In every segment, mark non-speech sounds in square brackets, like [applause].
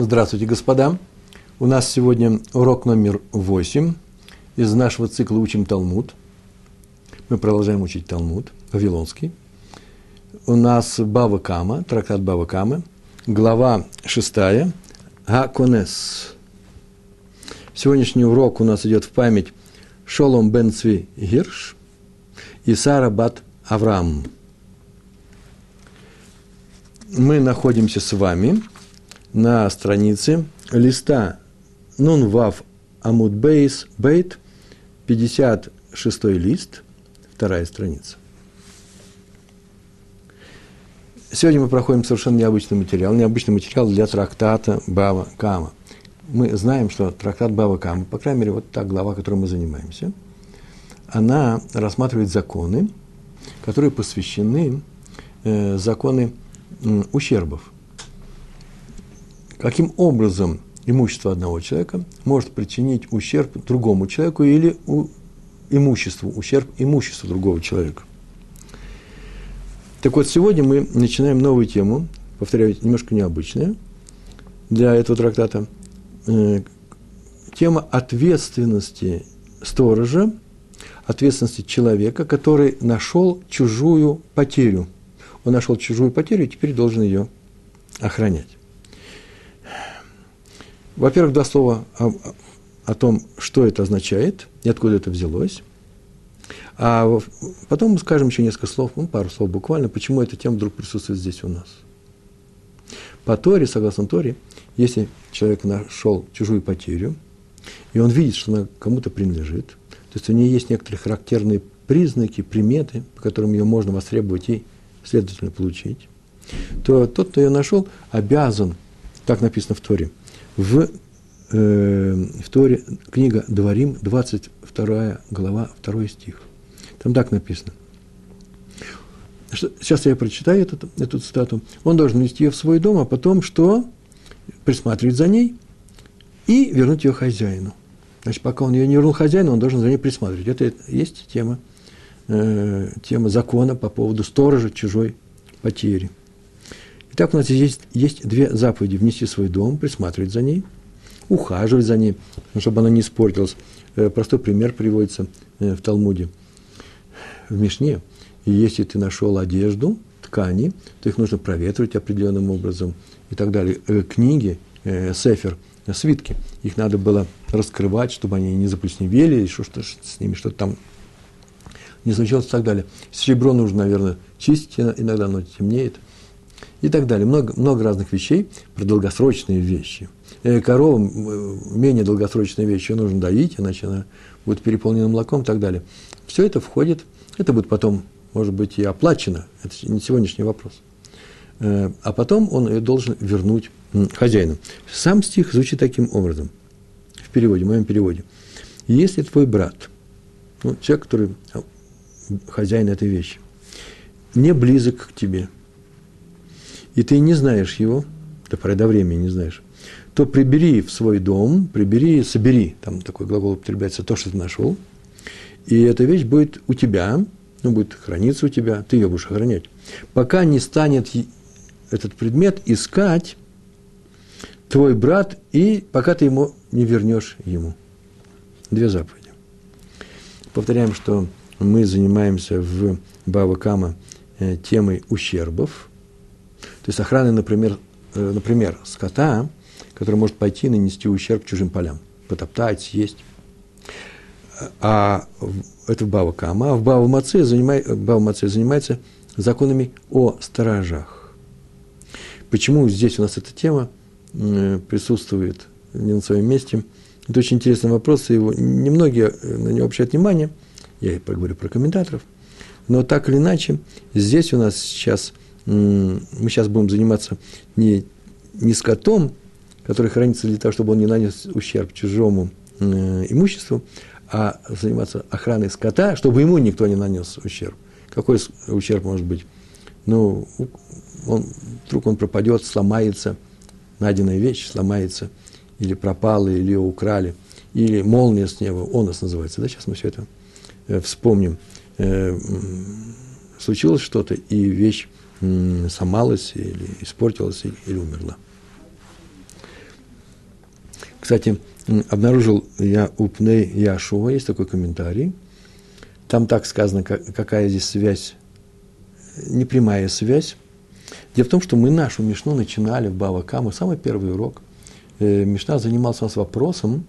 Здравствуйте, господа. У нас сегодня урок номер 8 из нашего цикла «Учим Талмуд». Мы продолжаем учить Талмуд, Вавилонский. У нас Бава Кама, трактат Бава Кама, глава 6, Гаконес. Сегодняшний урок у нас идет в память Шолом бен Цви Гирш и Сара бат Авраам. Мы находимся с вами – на странице листа Нун Вав Амуд Бейс Бейт, 56 лист, вторая страница. Сегодня мы проходим совершенно необычный материал, необычный материал для трактата Бава Кама. Мы знаем, что трактат Бава Кама, по крайней мере, вот та глава, которой мы занимаемся, она рассматривает законы, которые посвящены э, законы э, ущербов – каким образом имущество одного человека может причинить ущерб другому человеку или у имуществу, ущерб имуществу другого человека. Так вот, сегодня мы начинаем новую тему, повторяю, немножко необычная для этого трактата. Э, тема ответственности сторожа, ответственности человека, который нашел чужую потерю. Он нашел чужую потерю и теперь должен ее охранять. Во-первых, два слова о, о том, что это означает и откуда это взялось. А потом мы скажем еще несколько слов, ну, пару слов буквально, почему эта тема вдруг присутствует здесь у нас. По Торе, согласно Торе, если человек нашел чужую потерю, и он видит, что она кому-то принадлежит, то есть у нее есть некоторые характерные признаки, приметы, по которым ее можно востребовать и, следовательно, получить, то тот, кто ее нашел, обязан, так написано в Торе, в, э, в Торе книга Дворим, 22 глава, 2 стих. Там так написано. Сейчас я прочитаю эту, эту цитату. Он должен нести ее в свой дом, а потом что? Присматривать за ней и вернуть ее хозяину. Значит, пока он ее не вернул хозяину, он должен за ней присматривать. Это есть тема, э, тема закона по поводу сторожа чужой потери. Итак, у нас есть, есть две заповеди. Внести свой дом, присматривать за ней, ухаживать за ней, чтобы она не испортилась. Э, простой пример приводится э, в Талмуде. В Мишне, если ты нашел одежду, ткани, то их нужно проветривать определенным образом и так далее. Э, книги, сефер, свитки, их надо было раскрывать, чтобы они не заплесневели, или что-то с ними что-то там не случилось и так далее. Серебро нужно, наверное, чистить иногда, оно темнеет – и так далее. Много, много разных вещей про долгосрочные вещи. Э, Корову менее долгосрочные вещи нужно доить, иначе она будет переполнена молоком и так далее. Все это входит, это будет потом, может быть, и оплачено, это не сегодняшний вопрос. Э, а потом он ее должен вернуть хозяину. Сам стих звучит таким образом, в переводе, в моем переводе. Если твой брат, ну, человек, который а, хозяин этой вещи, не близок к тебе – и ты не знаешь его, до поры до времени не знаешь, то прибери в свой дом, прибери, собери, там такой глагол употребляется, то, что ты нашел, и эта вещь будет у тебя, ну, будет храниться у тебя, ты ее будешь охранять. Пока не станет этот предмет искать твой брат, и пока ты ему не вернешь ему. Две заповеди. Повторяем, что мы занимаемся в Бава Кама э, темой ущербов – то есть охраны, например, э, например, скота, который может пойти и нанести ущерб чужим полям, потоптать, съесть. А это в Бава Кама. А в Бава Маце, занимай, Бава Маце занимается законами о сторожах. Почему здесь у нас эта тема э, присутствует не на своем месте? Это очень интересный вопрос, и его, немногие э, на него обращают внимание. Я поговорю про комментаторов. Но так или иначе, здесь у нас сейчас – мы сейчас будем заниматься не, не скотом, который хранится для того, чтобы он не нанес ущерб чужому э, имуществу, а заниматься охраной скота, чтобы ему никто не нанес ущерб. Какой ущерб может быть? Ну, он, вдруг он пропадет, сломается, найденная вещь сломается, или пропала, или ее украли, или молния с неба, он нас называется. Да, сейчас мы все это э, вспомним. Э, случилось что-то, и вещь сломалась или испортилась или умерла. Кстати, обнаружил я у Пней Яшуа, есть такой комментарий. Там так сказано, какая здесь связь, непрямая связь. Дело в том, что мы нашу Мишну начинали в Бавакаму, самый первый урок. Э, Мишна занимался у нас вопросом,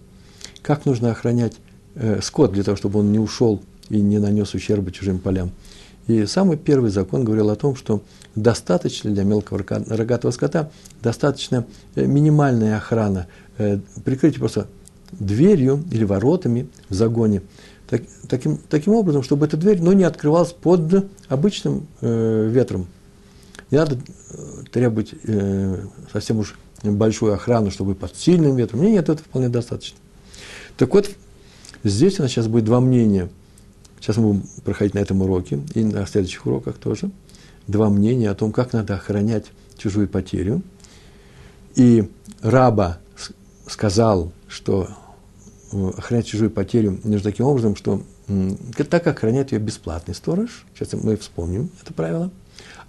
как нужно охранять э, скот для того, чтобы он не ушел и не нанес ущерба чужим полям. И самый первый закон говорил о том, что достаточно для мелкого рогатого скота, достаточно э, минимальная охрана, э, прикрытие просто дверью или воротами в загоне, так, таким, таким образом, чтобы эта дверь ну, не открывалась под обычным э, ветром. Не надо э, требовать э, совсем уж большую охрану, чтобы под сильным ветром. Нет, нет, это вполне достаточно. Так вот, здесь у нас сейчас будет два мнения. Сейчас мы будем проходить на этом уроке и на следующих уроках тоже. Два мнения о том, как надо охранять чужую потерю. И раба сказал, что э, охранять чужую потерю нужно таким образом, что так охраняет ее бесплатный сторож, сейчас мы вспомним это правило,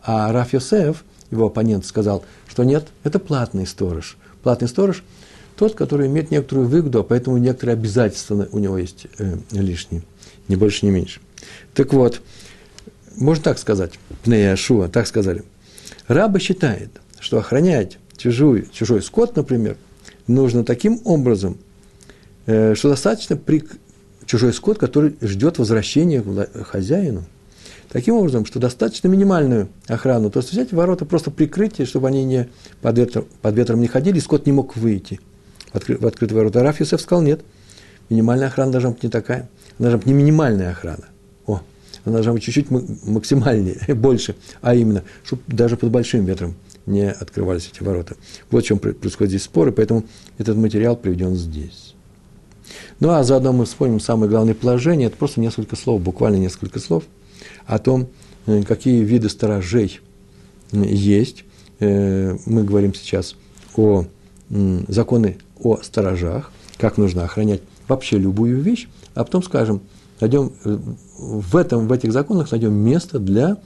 а Раф Йосеф, его оппонент, сказал, что нет, это платный сторож. Платный сторож – тот, который имеет некоторую выгоду, а поэтому некоторые обязательства у него есть э, лишние, ни больше, ни меньше. Так вот, можно так сказать, Пнея Шуа, так сказали. Раба считает, что охранять чужой, чужой скот, например, нужно таким образом, э, что достаточно при чужой скот, который ждет возвращения хозяину. Таким образом, что достаточно минимальную охрану, то есть взять ворота просто прикрытие, чтобы они не под, ветром, под ветром не ходили, и скот не мог выйти в, откры, в открытые ворота. Раф Юсеф сказал, нет, минимальная охрана должна быть не такая. Она должна быть не минимальная охрана. О, она должна быть чуть-чуть максимальнее, [laughs] больше, а именно, чтобы даже под большим ветром не открывались эти ворота. Вот в чем происходит здесь споры, поэтому этот материал приведен здесь. Ну, а заодно мы вспомним самое главное положение, это просто несколько слов, буквально несколько слов, о том, э, какие виды сторожей есть. Э, мы говорим сейчас о законы о сторожах, как нужно охранять вообще любую вещь, а потом скажем, найдем э, в, этом, в этих законах найдем место для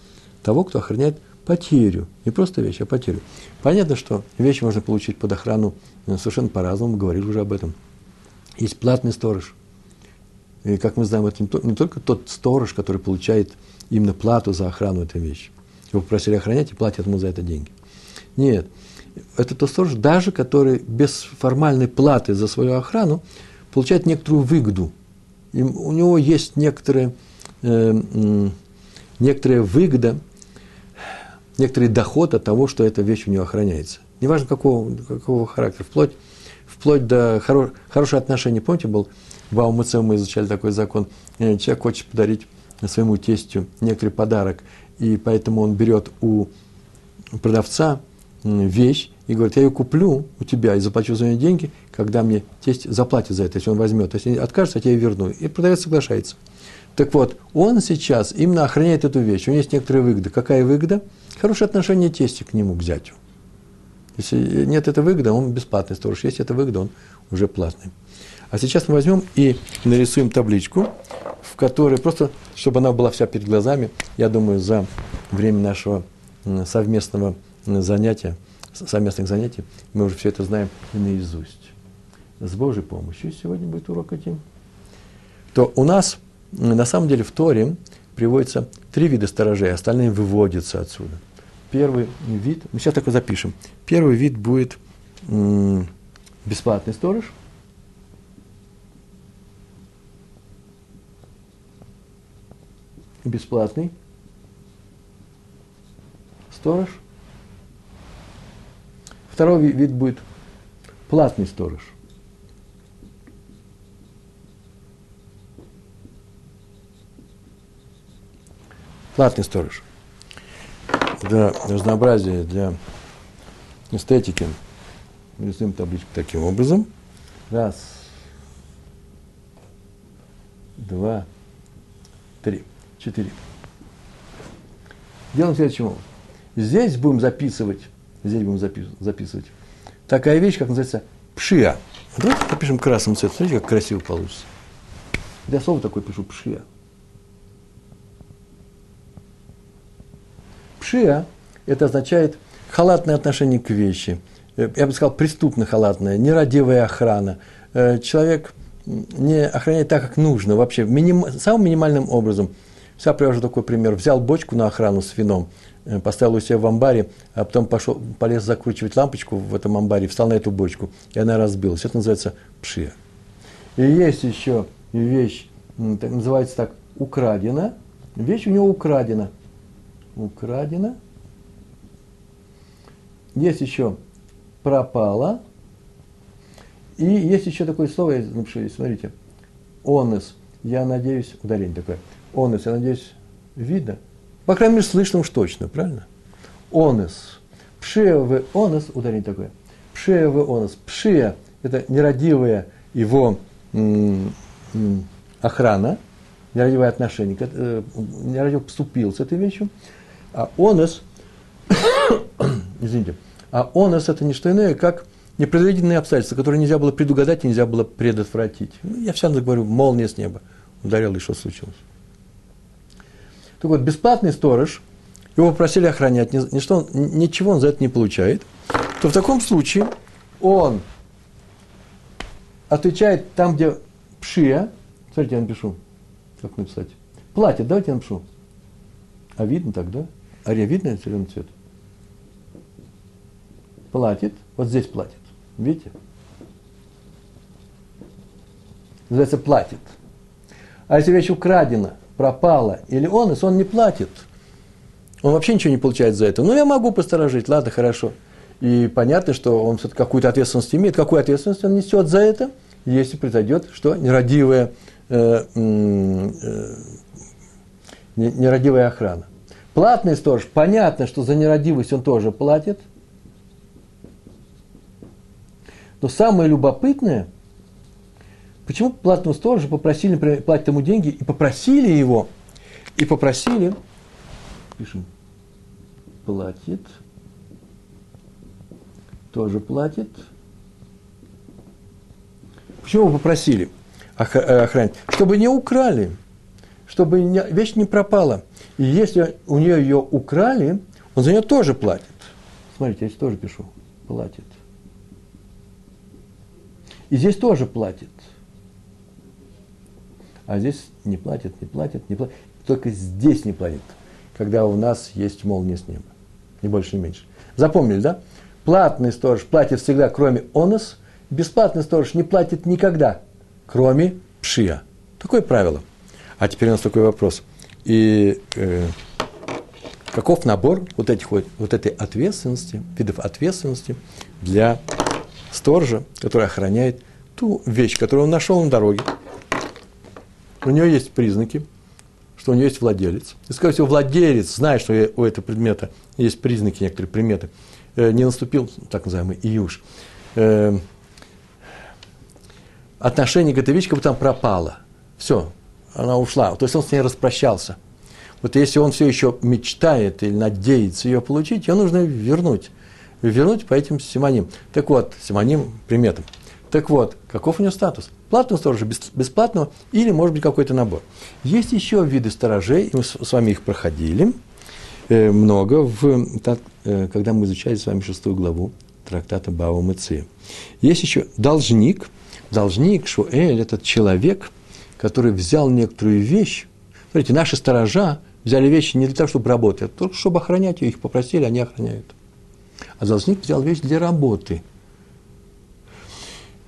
того, кто охраняет потерю. Не просто вещь, а потерю. Понятно, что вещи можно получить под охрану э, совершенно по-разному, говорили уже об этом. Есть платный сторож. И, как мы знаем, это не только тот сторож, который получает именно плату за охрану этой вещи. Его попросили охранять и платят ему за это деньги. Нет это тот сторож, даже который без формальной платы за свою охрану получает некоторую выгоду. И у него есть некоторые, э, некоторая выгода, некоторый доход от того, что эта вещь у него охраняется. Неважно, какого, какого характера, вплоть, вплоть до хоро, хорошего отношения. Помните, был в Аумыце мы изучали такой закон. Э, человек хочет подарить своему тестю некоторый подарок, и поэтому он берет у продавца вещь и говорит, я ее куплю у тебя и заплачу за нее деньги, когда мне тесть заплатит за это, если он возьмет. Есть откажется, я тебе верну. И продавец соглашается. Так вот, он сейчас именно охраняет эту вещь. У него есть некоторые выгоды. Какая выгода? Хорошее отношение тести к нему, к зятю. Если нет этой выгоды, он бесплатный сторож. Если это выгода, он уже платный. А сейчас мы возьмем и нарисуем табличку, в которой просто, чтобы она была вся перед глазами, я думаю, за время нашего совместного занятия, совместных занятий, мы уже все это знаем и наизусть. С Божьей помощью сегодня будет урок этим. То у нас, на самом деле, в Торе приводится три вида сторожей, остальные выводятся отсюда. Первый вид, мы сейчас такой запишем, первый вид будет бесплатный сторож, бесплатный сторож – Второй вид будет платный сторож. Платный сторож. Для разнообразия, для эстетики рисуем табличку таким образом. Раз, два, три, четыре. Делаем следующим образом. Здесь будем записывать здесь будем записывать. Такая вещь, как называется пшия. Давайте напишем красным цветом. Смотрите, как красиво получится. Я слово такое пишу пшия. Пшия – это означает халатное отношение к вещи, э, я бы сказал, преступно халатная, нерадивая охрана. Э, человек не охраняет так, как нужно, вообще, миним, самым минимальным образом. Я привожу такой пример. Взял бочку на охрану с вином, поставил у себя в амбаре, а потом пошел, полез закручивать лампочку в этом амбаре, встал на эту бочку, и она разбилась. Это называется пшия. И есть еще вещь, так, называется так, украдена. Вещь у него украдена. Украдена. Есть еще пропала. И есть еще такое слово, я напишу, смотрите, онес. Я надеюсь, ударение такое. Онес, я надеюсь, видно. По крайней мере, слышно уж точно, правильно? Онес. Пшея в онес, ударение такое. Пшея в онес. Пшея – это нерадивая его охрана, нерадивое отношение, э, нерадиво поступил с этой вещью, а онос, [coughs] извините, а онос это не что иное, как непредвиденные обстоятельства, которые нельзя было предугадать и нельзя было предотвратить. Ну, я всегда говорю, молния с неба ударила, и что случилось. Так вот, бесплатный сторож, его попросили охранять, ничто, ничего он за это не получает, то в таком случае он отвечает там, где пшия, смотрите, я напишу, как написать, платит, давайте я напишу. А видно так, да? Ария видно зеленый цвет? Платит, вот здесь платит, видите? Называется платит. А если вещь украдена, пропала, или он, если он не платит, он вообще ничего не получает за это. Ну, я могу посторожить, ладно, хорошо. И понятно, что он все-таки какую-то ответственность имеет. Какую ответственность он несет за это, если произойдет что? Нерадивая, э, э, нерадивая охрана. Платный сторож, понятно, что за нерадивость он тоже платит. Но самое любопытное, почему платного сторожа попросили, например, платить ему деньги, и попросили его, и попросили, пишем, платит, тоже платит. Почему попросили э, охранять? Чтобы не украли, чтобы вещь не пропала. И если у нее ее украли, он за нее тоже платит. Смотрите, я здесь тоже пишу. Платит. И здесь тоже платит. А здесь не платит, не платит, не платит. Только здесь не платит, когда у нас есть молния с неба. Ни больше, ни меньше. Запомнили, да? Платный сторож платит всегда, кроме онос. Бесплатный сторож не платит никогда, кроме пшия. Такое правило. А теперь у нас такой вопрос. И э, каков набор вот, этих, вот, вот этой ответственности, видов ответственности для сторожа, который охраняет ту вещь, которую он нашел на дороге. У него есть признаки, что у него есть владелец. И, скорее всего, владелец, зная, что у этого предмета есть признаки, некоторые приметы, Э, не наступил так называемый июш, э, отношение к этой вещи как будто там пропало. Все, она ушла. То есть он с ней распрощался. Вот если он все еще мечтает или надеется ее получить, ее нужно вернуть. Вернуть по этим симоним. Так вот, симоним приметам. Так вот, каков у него статус? Платного сторожа, бесплатного или, может быть, какой-то набор. Есть еще виды сторожей, мы с вами их проходили – Э, много, в, э, когда мы изучали с вами шестую главу трактата Бава Мыцы. Есть еще должник. Должник, Шуэль, этот человек, который взял некоторую вещь. Смотрите, наши сторожа взяли вещи не для того, чтобы работать, а только чтобы охранять ее. Их попросили, они охраняют. А должник взял вещь для работы.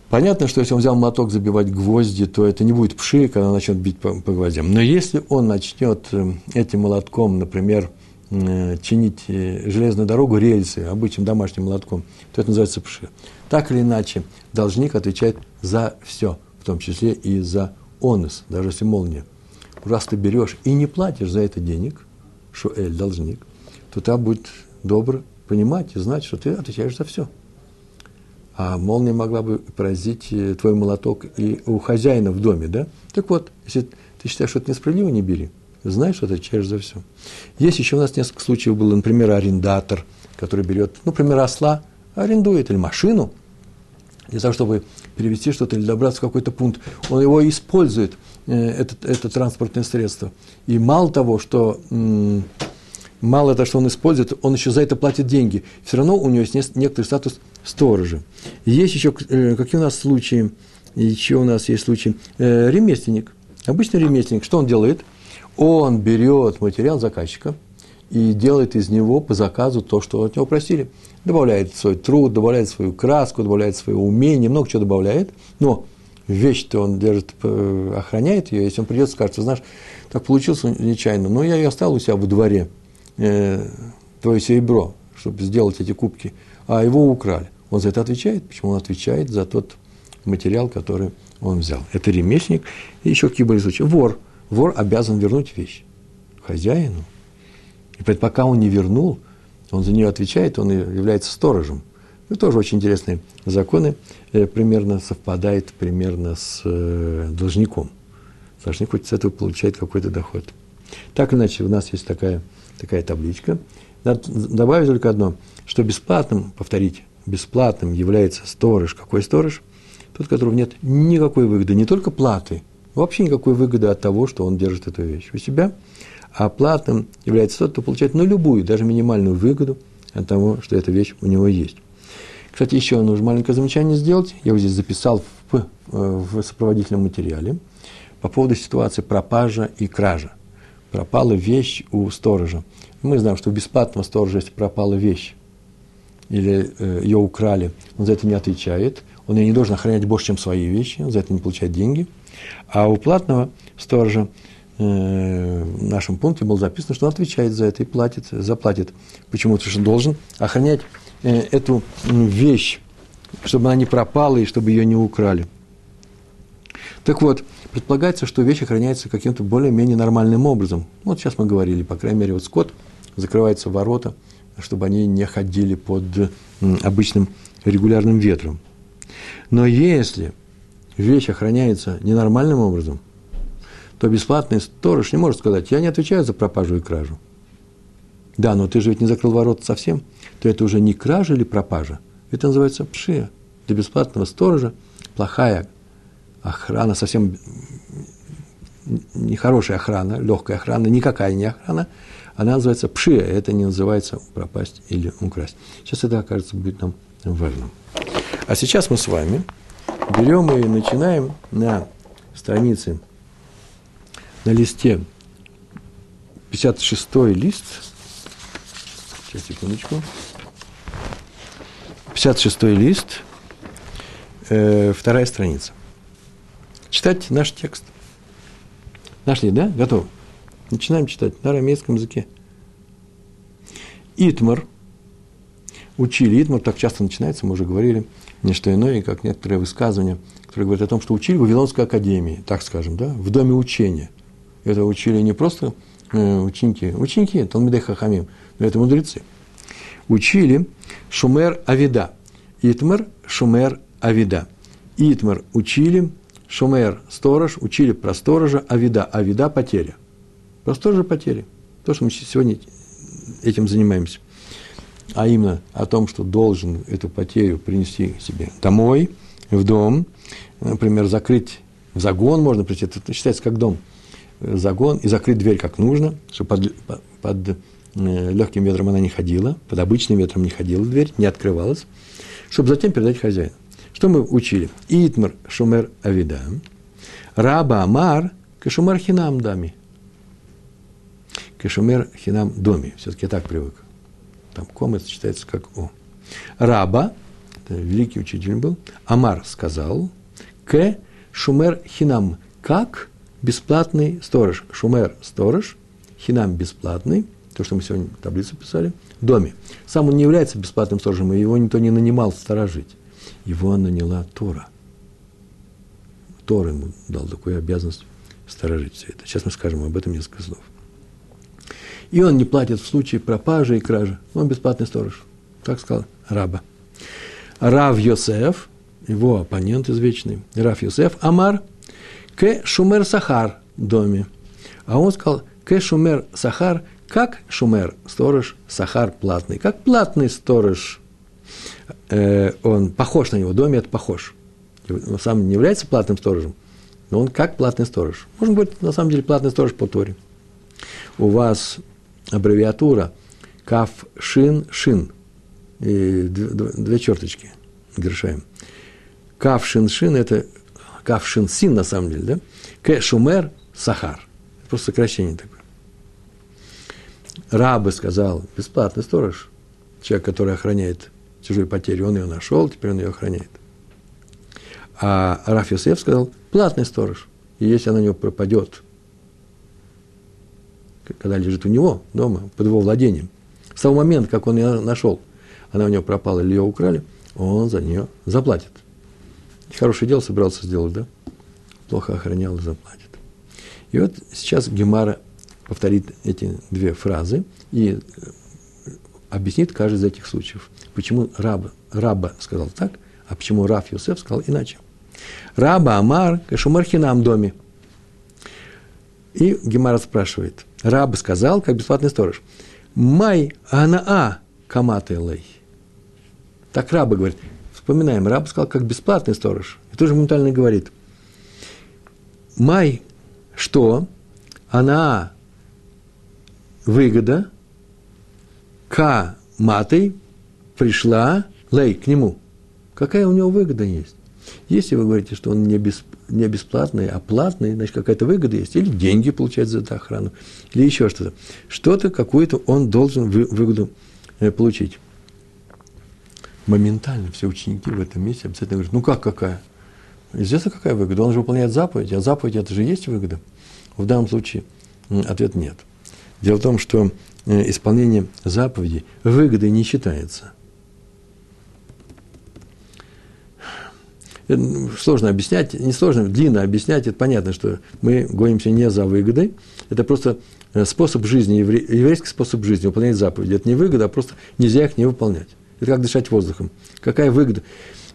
Понятно, что если он взял моток забивать гвозди, то это не будет пши, когда он начнет бить по, по гвоздям. Но если он начнет э, этим молотком, например, Э, чинить э, железную дорогу, рельсы обычным домашним молотком, то это называется пши. Так или иначе, должник отвечает за все, в том числе и за онос, даже если молния. Раз ты берешь и не платишь за это денег, шуэль, должник, то та будет добро понимать и знать, что ты отвечаешь за все. А молния могла бы поразить э, твой молоток и у хозяина в доме, да? Так вот, если ты считаешь, что это несправедливо, не бери знаешь, отвечаешь за все. Есть еще у нас несколько случаев было, например, арендатор, который берет, ну, например, осла, арендует, или машину, для того, чтобы перевести что-то или добраться в какой-то пункт. Он его использует, э, это, это транспортное средство. И мало того, что мало того, что он использует, он еще за это платит деньги. Все равно у него есть некоторый статус сторожа. Есть еще, э, какие у нас случаи, еще у нас есть случаи, э, ремесленник. Обычный ремесленник, что он делает? Он берет материал заказчика и делает из него по заказу то, что от него просили. Добавляет свой труд, добавляет свою краску, добавляет свое умение, много чего добавляет, но вещь-то он держит, э, охраняет ее, если он придет, скажет, знаешь, так получилось нечаянно, но я ее оставил у себя во дворе, э, твое серебро, чтобы сделать эти кубки, а его украли. Он за это отвечает. Почему он отвечает? За тот материал, который он взял. Это ремесленник. И еще какие были случаи. Вор. Вор обязан вернуть вещь хозяину. И пока он не вернул, он за нее отвечает, он является сторожем. Это тоже очень интересные законы, э, примерно совпадает примерно с э, должником. Должник хоть с этого получает какой-то доход. Так иначе, у нас есть такая, такая табличка. Надо добавить только одно, что бесплатным, повторить, бесплатным является сторож. Какой сторож? Тот, которого нет никакой выгоды, не только платы, вообще никакой выгоды от того, что он держит эту вещь у себя, а платным является тот, кто получает ну, любую, даже минимальную выгоду от того, что эта вещь у него есть. Кстати, еще нужно маленькое замечание сделать. Я его здесь записал в, э, в сопроводительном материале по поводу ситуации пропажа и кража. Пропала вещь у сторожа. Мы знаем, что у бесплатного сторожа, если пропала вещь, или э, ее украли, он за это не отвечает, он ее не должен охранять больше, чем свои вещи, он за это не получает деньги. А у платного сторожа э, в нашем пункте было записано, что он отвечает за это и платит, заплатит. Почему? Потому что должен охранять э, эту вещь, чтобы она не пропала и чтобы ее не украли. Так вот, предполагается, что вещь охраняется каким-то более-менее нормальным образом. Вот сейчас мы говорили, по крайней мере, вот скот, закрываются ворота – чтобы они не ходили под обычным регулярным ветром. Но если вещь охраняется ненормальным образом, то бесплатный сторож не может сказать, я не отвечаю за пропажу и кражу. Да, но ты же ведь не закрыл ворот совсем, то это уже не кража или пропажа, это называется пшия. Для бесплатного сторожа плохая охрана, совсем нехорошая охрана, легкая охрана, никакая не охрана, она называется пшия, это не называется пропасть или украсть. Сейчас это, окажется, будет нам важным. А сейчас мы с вами берем и начинаем на странице, на листе 56 лист, сейчас, секундочку, 56 лист, э, вторая страница. Читать наш текст. Нашли, да? Готовы? Начинаем читать на арамейском языке. Итмар. Учили. Итмар так часто начинается, мы уже говорили, не что иное, как некоторые высказывания, которые говорят о том, что учили в Вавилонской академии, так скажем, да, в доме учения. Это учили не просто э, ученики, ученики, Талмидей Хахамим, но это мудрецы. Учили Шумер Авида. Итмар Шумер Авида. Итмар учили, Шумер – сторож, учили про сторожа, Авида, Авида – потеря – Просто тоже потери. То, что мы сегодня этим занимаемся. А именно о том, что должен эту потерю принести себе домой, в дом, например, закрыть в загон можно прийти, это считается как дом, загон, и закрыть дверь как нужно, чтобы под, под, э, легким ветром она не ходила, под обычным ветром не ходила дверь, не открывалась, чтобы затем передать хозяину. Что мы учили? Итмар шумер авида, раба амар кашумар хинам дами – Кешумер хинам доми. Все-таки я так привык. Там ком это читается как О. Раба, великий учитель был, Амар сказал, к шумер хинам, как бесплатный сторож. Шумер – сторож, хинам – бесплатный, то, что мы сегодня таблицу писали, в доме. Сам он не является бесплатным сторожем, его никто не нанимал сторожить. Его наняла Тора. Тора ему дал такую обязанность сторожить все это. Сейчас мы скажем об этом несколько слов и он не платит в случае пропажи и кражи. Он бесплатный сторож. Так сказал раба. Рав Йосеф, его оппонент извечный, Рав Йосеф, Амар, к шумер сахар доме. А он сказал, к шумер сахар, как шумер, сторож, сахар платный. Как платный сторож, э, он похож на него, доме это похож. Он сам не является платным сторожем, но он как платный сторож. Может быть, на самом деле, платный сторож по Торе. У вас аббревиатура Каф Шин Шин. И две черточки. Гершаем. Кав Шиншин – это Кав Шинсин, на самом деле, да? К Шумер Сахар. Это просто сокращение такое. Рабы сказал, бесплатный сторож, человек, который охраняет чужую потерю, он ее нашел, теперь он ее охраняет. А Раф Йосеф сказал, платный сторож. И если она у него пропадет, когда лежит у него дома, под его владением, с того момента, как он ее нашел, она у него пропала или ее украли, он за нее заплатит. Хорошее дело собирался сделать, да? Плохо охранял и заплатит. И вот сейчас Гемара повторит эти две фразы и объяснит каждый из этих случаев. Почему раба, раба сказал так, а почему Раф Юсеф сказал иначе. Раба Амар Кашумархинам доме. И Гемара спрашивает. Раб сказал, как бесплатный сторож, Май Анаа Камателей. Так раба говорит. Вспоминаем, раб сказал, как бесплатный сторож. И тоже моментально говорит. Май, что? Она выгода, к матой пришла лей к нему. Какая у него выгода есть? Если вы говорите, что он не, бесп, не бесплатный, а платный, значит, какая-то выгода есть. Или деньги получает за эту охрану, или еще что-то. Что-то, какую-то он должен вы, выгоду э, получить. Моментально все ученики в этом месте обязательно говорят, ну как какая? Известно, какая выгода? Он же выполняет заповедь, а заповедь – это же есть выгода. В данном случае ответ нет. Дело в том, что э, исполнение заповедей выгодой не считается. Сложно объяснять, не сложно, длинно объяснять, это понятно, что мы гонимся не за выгодой, это просто э, способ жизни, еврейский способ жизни, выполнять заповеди. Это не выгода, а просто нельзя их не выполнять. Это как дышать воздухом. Какая выгода?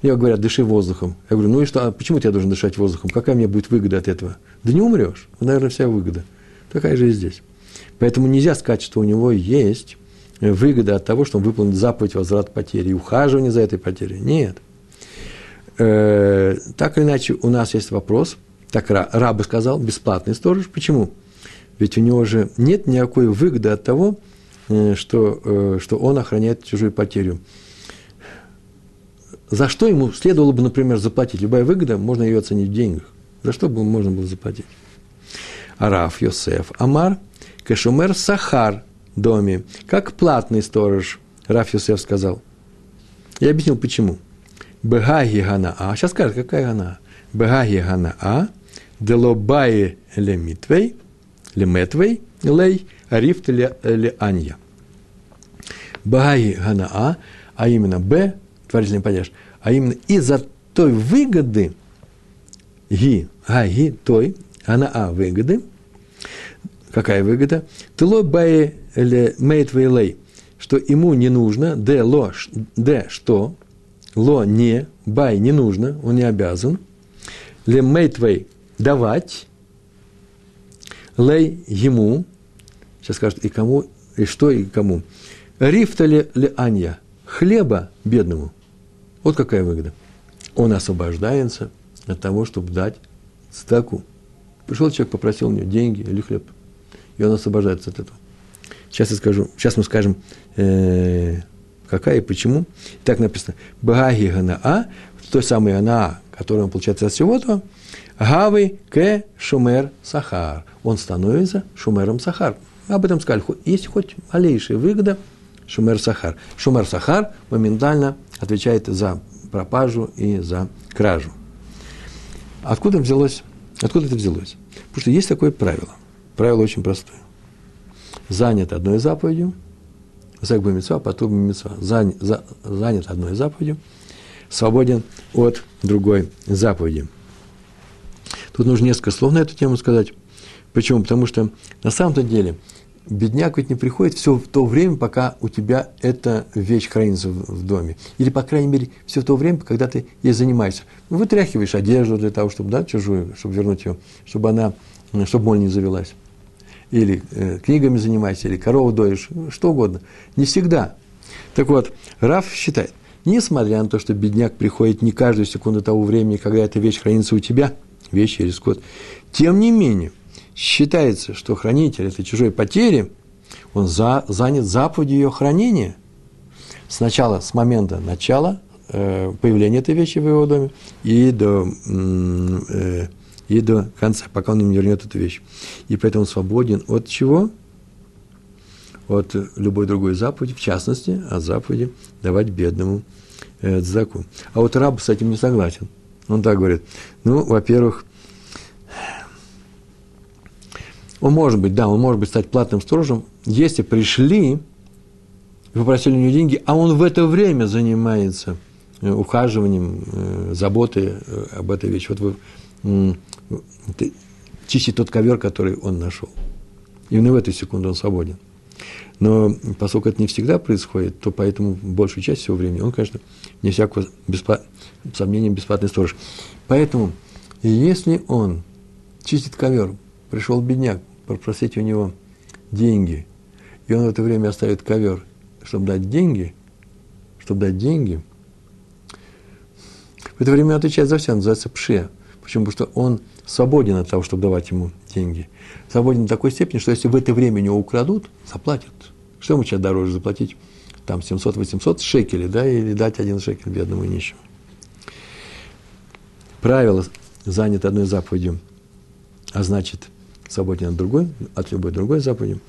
Мне говорят, дыши воздухом. Я говорю, ну и что, а почему я должен дышать воздухом? Какая мне будет выгода от этого? Да не умрешь. Наверное, вся выгода. Такая же и здесь. Поэтому нельзя сказать, что у него есть выгода от того, что он выполнит заповедь возврат потери и ухаживание за этой потерей. Нет. Э, так или иначе, у нас есть вопрос. Так раб бы сказал, бесплатный сторож. Почему? Ведь у него же нет никакой выгоды от того, э, что, э, что он охраняет чужую потерю. За что ему следовало бы, например, заплатить? Любая выгода, можно ее оценить в деньгах. За что бы можно было заплатить? Араф Йосеф Амар – Кашумер Сахар доме, как платный сторож, Раф Юсеф сказал. Я объяснил, почему. Бегаги гана а. Сейчас скажет, какая гана? Бегаги гана а. Делобае лемитвей, леметвей, лей, рифт ле анья. Багаги гана а, а именно Б, творительный падеж, а именно из-за той выгоды, ги, гаги, той, она а выгоды, Какая выгода? Тыло бае мейт вейлей, что ему не нужно, д ло, д что, ло не, бай не нужно, он не обязан, ле мейтвей давать, лей ему, сейчас скажут, и кому, и что, и кому. Рифта ли, ли анья, хлеба бедному. Вот какая выгода. Он освобождается от того, чтобы дать стаку. Пришел человек, попросил у него деньги или хлеб – и он освобождается от этого. Сейчас я скажу, сейчас мы скажем, э, какая и почему. Так написано, Багаги Ганаа, той самой Ганаа, которую он получает от всего-то, Гавы к Шумер Сахар. Он становится Шумером Сахар. Об этом сказали. Есть хоть малейшая выгода Шумер Сахар. Шумер Сахар моментально отвечает за пропажу и за кражу. Откуда взялось? Откуда это взялось? Потому что есть такое правило. Правило очень простое. Занят одной заповедью, Зак мецва, потом мецва. Занят, за, занят одной заповедью, свободен от другой заповеди. Тут нужно несколько слов на эту тему сказать. Почему? Потому что на самом-то деле бедняк ведь не приходит все в то время, пока у тебя эта вещь хранится в, доме. Или, по крайней мере, все в то время, когда ты ей занимаешься. Вытряхиваешь одежду для того, чтобы, да, чужую, чтобы вернуть ее, чтобы она, чтобы моль не завелась или э, книгами занимаешься, или корову доишь, что угодно. Не всегда. Так вот, Раф считает, несмотря на то, что бедняк приходит не каждую секунду того времени, когда эта вещь хранится у тебя, вещь или скот, тем не менее, считается, что хранитель этой чужой потери, он за, занят заповедью ее хранения. Сначала, с момента начала э, появления этой вещи в его доме и до, э, и до конца, пока он не вернет эту вещь. И поэтому свободен от чего? От любой другой заповеди, в частности, от заповеди давать бедному э, дзаку. А вот раб с этим не согласен. Он так говорит. Ну, во-первых, он может быть, да, он может быть стать платным сторожем, если пришли попросили у него деньги, а он в это время занимается э, ухаживанием, э, заботой э, об этой вещи. Вот вы чистите тот ковер, который он нашел. Именно в эту секунду он свободен. Но поскольку это не всегда происходит, то поэтому большую часть всего времени он, конечно, не всякого бесплат... сомнения бесплатный сторож. Поэтому, если он чистит ковер, пришел бедняк, попросить у него деньги, и он в это время оставит ковер чтобы дать деньги, чтобы дать деньги, в это время отвечает за все, называется пше. Почему? Потому что он свободен от того, чтобы давать ему деньги. Свободен до такой степени, что если в это время у него украдут, заплатят. Что ему сейчас дороже заплатить? Там 700-800 шекелей, да, или дать один шекель бедному и нищему. Правило занято одной заповедью, а значит, свободен от другой, от любой другой заповеди,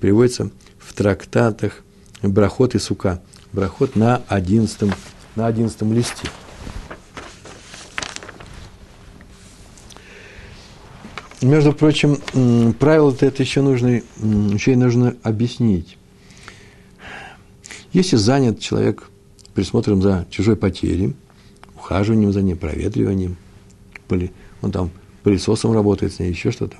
приводится в трактатах брахот и сука. Брахот на одиннадцатом, на одиннадцатом листе. Между прочим, правила-то это еще нужно, еще и нужно объяснить. Если занят человек присмотром за чужой потерей, ухаживанием за ней, проветриванием, он там пылесосом работает с ней, еще что-то,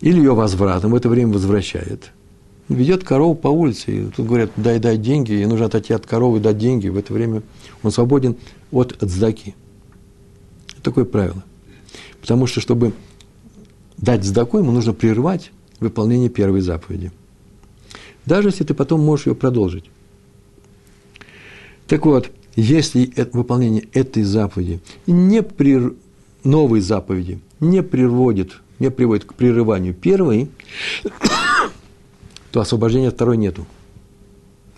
или ее возвратом, в это время возвращает – ведет корову по улице, и тут говорят, дай, дай деньги, и нужно отойти от коровы дать деньги. В это время он свободен от цдаки. Такое правило. Потому что, чтобы дать цдаку, ему нужно прервать выполнение первой заповеди. Даже если ты потом можешь ее продолжить. Так вот, если это, выполнение этой заповеди не при новой заповеди не приводит, не приводит к прерыванию первой, [coughs] то освобождения второй нету.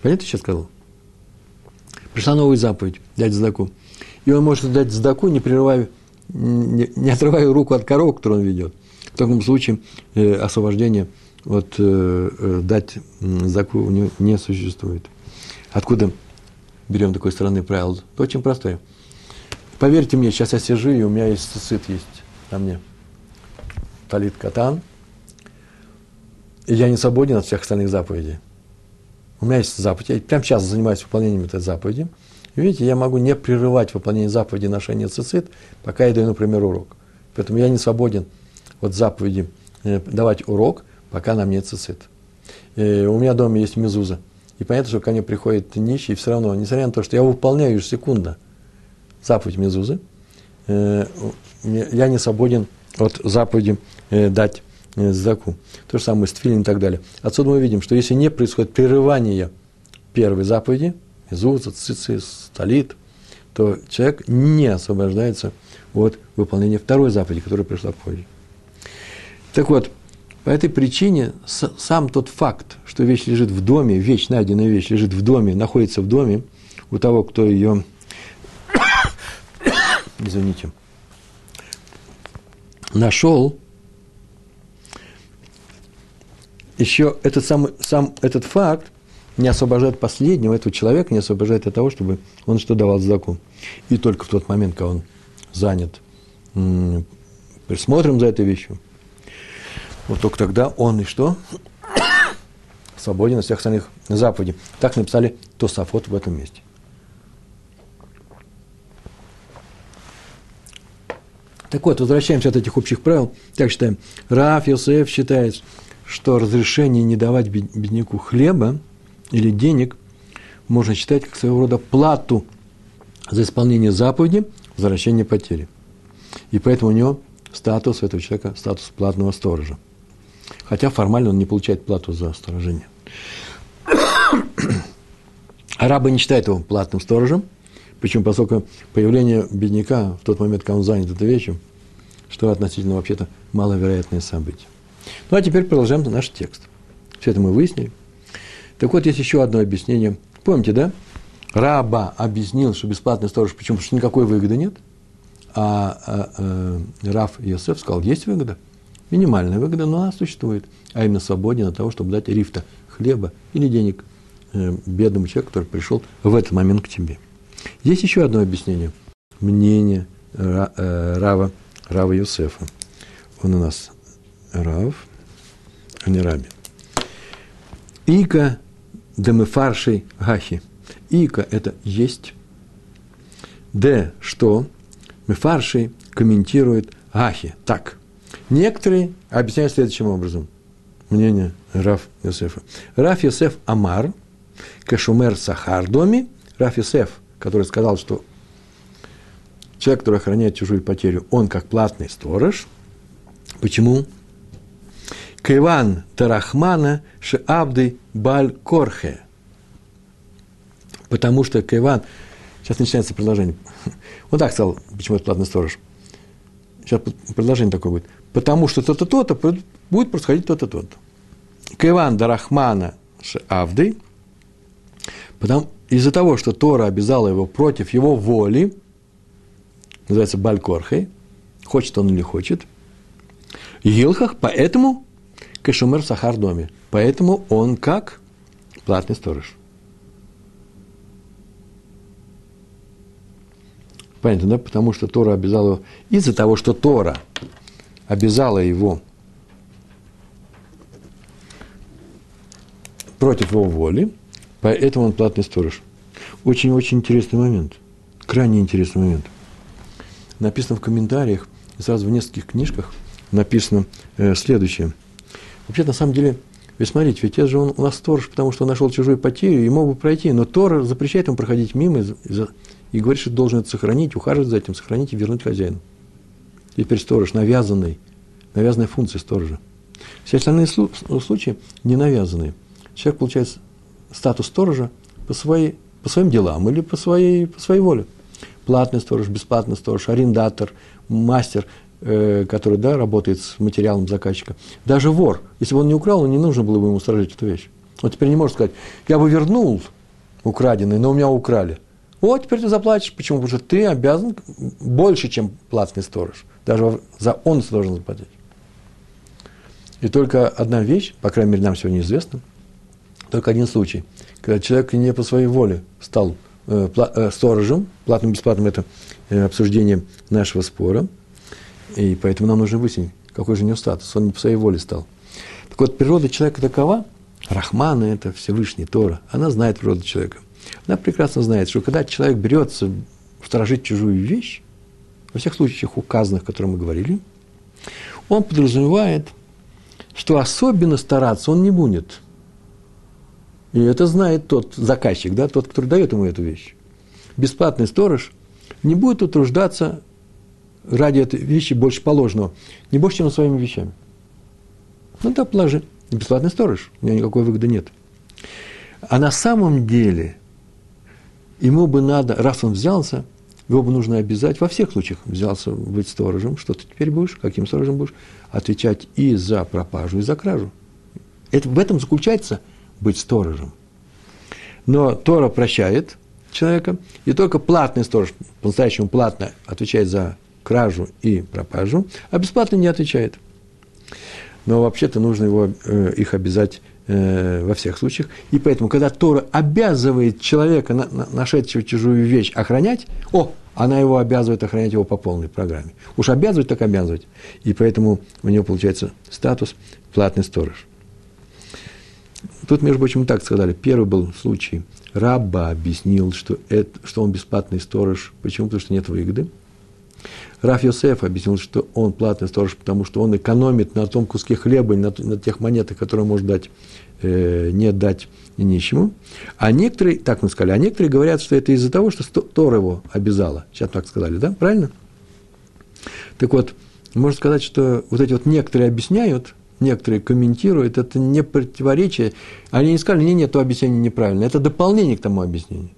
Понятно, сейчас сказал? Пришла новая заповедь дать сдаку. И он может дать сдаку, не прерывая, не, не отрывая руку от коровы, которую он ведет. В таком случае э, освобождения от э, э, дать сдаку у него не существует. Откуда берем такой стороны правило? Очень простое. Поверьте мне, сейчас я сижу, и у меня есть сыт есть на мне. Талит катан – и я не свободен от всех остальных заповедей. У меня есть заповедь, я прямо сейчас занимаюсь выполнением этой заповеди. И видите, я могу не прерывать выполнение заповеди ношения цицит, пока я даю, например, урок. Поэтому я не свободен от заповеди э, давать урок, пока на мне цицит. И у меня дома есть мезуза. И понятно, что ко мне приходит нищий, и все равно, несмотря на то, что я выполняю ежесекундно заповедь мезузы, э, я не свободен от заповеди э, дать заку. То же самое с тфилин и так далее. Отсюда мы видим, что если не происходит прерывание первой заповеди, изуца, цици, столит, то человек не освобождается от выполнения второй заповеди, которая пришла позже. Так вот, по этой причине сам тот факт, что вещь лежит в доме, вещь, найденная вещь лежит в доме, находится в доме, у того, кто ее, [coughs] извините, нашел, еще этот сам, сам этот факт не освобождает последнего, этого человека не освобождает от того, чтобы он что давал заку. И только в тот момент, когда он занят присмотром за этой вещью, вот только тогда он и что? Свободен от всех остальных заповедей. Так написали Тософот в этом месте. Так вот, возвращаемся от этих общих правил. Так считаем. Раф Йосеф считает, что разрешение не давать бедняку хлеба или денег можно считать как своего рода плату за исполнение заповеди возвращение потери. И поэтому у него статус этого человека, статус платного сторожа. Хотя формально он не получает плату за сторожение. [coughs] Арабы не считают его платным сторожем, почему поскольку появление бедняка в тот момент, когда он занят этой вещью, что относительно вообще-то маловероятное событие. Ну, а теперь продолжаем наш текст. Все это мы выяснили. Так вот, есть еще одно объяснение. Помните, да? Раба объяснил, что бесплатный сторож, почему? Потому что никакой выгоды нет. А, а, а Раф Йосеф сказал, есть выгода. Минимальная выгода, но она существует. А именно свободен от того, чтобы дать рифта хлеба или денег э, бедному человеку, который пришел в этот момент к тебе. Есть еще одно объяснение. Мнение э, Рава, Рава Йосефа. Он у нас Рав, а не Раби. Ика демефаршей гахи. Ика – это есть. Д – что? Мефарший комментирует гахи. Так. Некоторые объясняют следующим образом. Мнение Раф Йосефа. Раф Йосеф Амар, Кашумер Сахар доме, Раф Йосеф, который сказал, что человек, который охраняет чужую потерю, он как платный сторож. Почему? Кайван Тарахмана Шеабды Баль Корхе. Потому что Кайван, сейчас начинается предложение. [laughs] Он так сказал, почему это платный сторож. Сейчас предложение такое будет. Потому что то-то, то-то будет происходить то-то, то-то. Кайван Дарахмана Шеабды. Потому, из-за того, что Тора обязала его против его воли, называется Балькорхей, хочет он или хочет, Гилхах, поэтому Кашумер в Сахар доме. Поэтому он как платный сторож. Понятно, да? Потому что Тора обязала его, из-за того, что Тора обязала его против его воли, поэтому он платный сторож. Очень-очень интересный момент. Крайне интересный момент. Написано в комментариях, сразу в нескольких книжках написано э, следующее – Вообще, на самом деле, вы смотрите, ведь это же он у нас сторож, потому что он нашел чужую потерю и мог бы пройти, но Тор запрещает ему проходить мимо и, и говорит, что должен это сохранить, ухаживать за этим, сохранить и вернуть хозяину. Теперь сторож, навязанный, навязанная функция сторожа. Все остальные случаи не навязанные. Человек получает статус сторожа по, своей, по своим делам или по своей, по своей воле. Платный сторож, бесплатный сторож, арендатор, мастер – Э, который да, работает с материалом заказчика, даже вор, если бы он не украл, не нужно было бы ему сторожить эту вещь. Он теперь не может сказать, я бы вернул украденный, но у меня украли. Вот, теперь ты заплатишь. Почему? Потому что ты обязан больше, чем платный сторож. Даже за он должен заплатить. И только одна вещь, по крайней мере, нам сегодня известна, только один случай, когда человек не по своей воле стал э, пла- э, сторожем, платным, бесплатным это э, обсуждение нашего спора – и поэтому нам нужно выяснить, какой же у него статус. Он не по своей воле стал. Так вот, природа человека такова, Рахмана – это Всевышний Тора, она знает природу человека. Она прекрасно знает, что когда человек берется сторожить чужую вещь, во всех случаях указанных, о которых мы говорили, он подразумевает, что особенно стараться он не будет. И это знает тот заказчик, да, тот, который дает ему эту вещь. Бесплатный сторож не будет утруждаться ради этой вещи больше положенного, не больше, чем своими вещами. Ну да, положи. Бесплатный сторож, у него никакой выгоды нет. А на самом деле ему бы надо, раз он взялся, его бы нужно обязать, во всех случаях взялся быть сторожем, что ты теперь будешь, каким сторожем будешь, отвечать и за пропажу, и за кражу. Это, в этом заключается быть сторожем. Но Тора прощает человека, и только платный сторож, по-настоящему платно отвечает за кражу и пропажу, а бесплатно не отвечает. Но вообще-то нужно его, э, их обязать во всех случаях. И поэтому, когда Тора обязывает человека, на, на, нашедшего чужую вещь, охранять, о, она его обязывает охранять его по полной программе. Уж обязывать, так обязывать. И поэтому у него получается статус платный сторож. Тут, между прочим, так сказали. Первый был случай. Раба объяснил, что, это, что он бесплатный сторож. Почему? Потому что нет выгоды. Раф Йосеф объяснил, что он платный сторож, потому что он экономит на том куске хлеба, на, на тех монетах, которые может дать, э, не дать нищему. А некоторые, так мы сказали, а некоторые говорят, что это из-за того, что Тор его обязала. Сейчас так сказали, да? Правильно? Так вот, можно сказать, что вот эти вот некоторые объясняют, некоторые комментируют, это не противоречие. Они не сказали, нет, нет, то объяснение неправильно. Это дополнение к тому объяснению.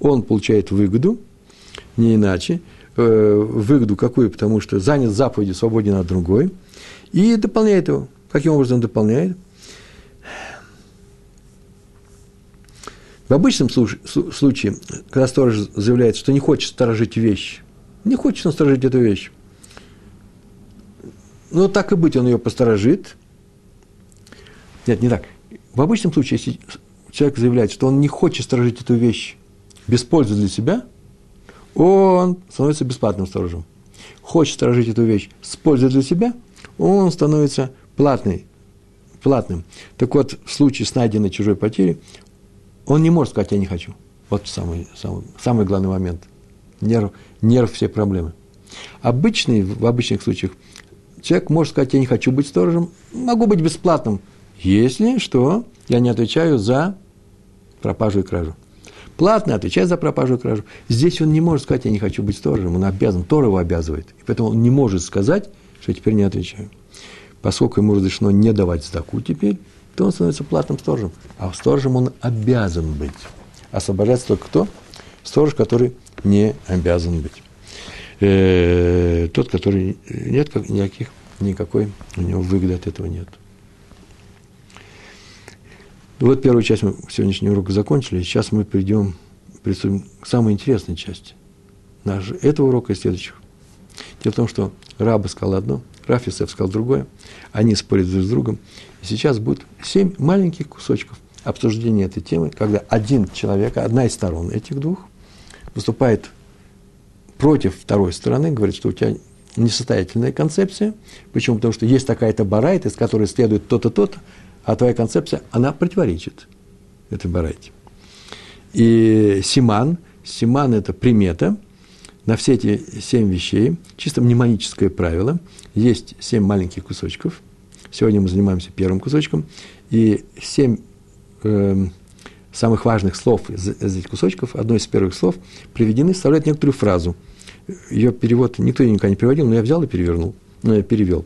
Он получает выгоду, не иначе, выгоду какую, потому что занят заповедью, свободен от другой, и дополняет его. Каким образом дополняет? В обычном случае, когда сторож заявляет, что не хочет сторожить вещь, не хочет он сторожить эту вещь, ну, так и быть, он ее посторожит. Нет, не так. В обычном случае, если человек заявляет, что он не хочет сторожить эту вещь без пользы для себя, он становится бесплатным сторожем. Хочет сторожить эту вещь с пользой для себя, он становится платный, платным. Так вот, в случае с найденной чужой потерей, он не может сказать, я не хочу. Вот самый, самый, самый главный момент. Нерв, нерв всей проблемы. Обычный, в обычных случаях человек может сказать, я не хочу быть сторожем, могу быть бесплатным, если что, я не отвечаю за пропажу и кражу. Платно отвечает за пропажу и кражу. Здесь он не может сказать, я не хочу быть сторожем, он обязан, Тор его обязывает. И поэтому он не может сказать, что теперь не отвечаю. Поскольку ему разрешено не давать сдаку теперь, то он становится платным сторожем. А сторожем он обязан быть. Освобождается только кто? Сторож, который не обязан быть. Э, тот, который нет никаких, никакой у него выгоды от этого нет. Вот первую часть мы сегодняшнего урока закончили. Сейчас мы перейдем, приступим к самой интересной части нашего, этого урока и следующих. Дело в том, что Раба сказал одно, Раф Исеф сказал другое. Они спорят друг с другом. И сейчас будет семь маленьких кусочков обсуждения этой темы, когда один человек, одна из сторон этих двух, выступает против второй стороны, говорит, что у тебя несостоятельная концепция. Почему? Потому что есть такая-то барайта, из которой следует то-то, то-то, а твоя концепция, она противоречит этой барайте. И симан, симан – это примета на все эти семь вещей, чисто мнемоническое правило. Есть семь маленьких кусочков. Сегодня мы занимаемся первым кусочком. И семь э, самых важных слов из, из этих кусочков, одно из первых слов, приведены, составляют некоторую фразу – ее перевод никто никогда не переводил, но я взял и перевернул, ну, я перевел.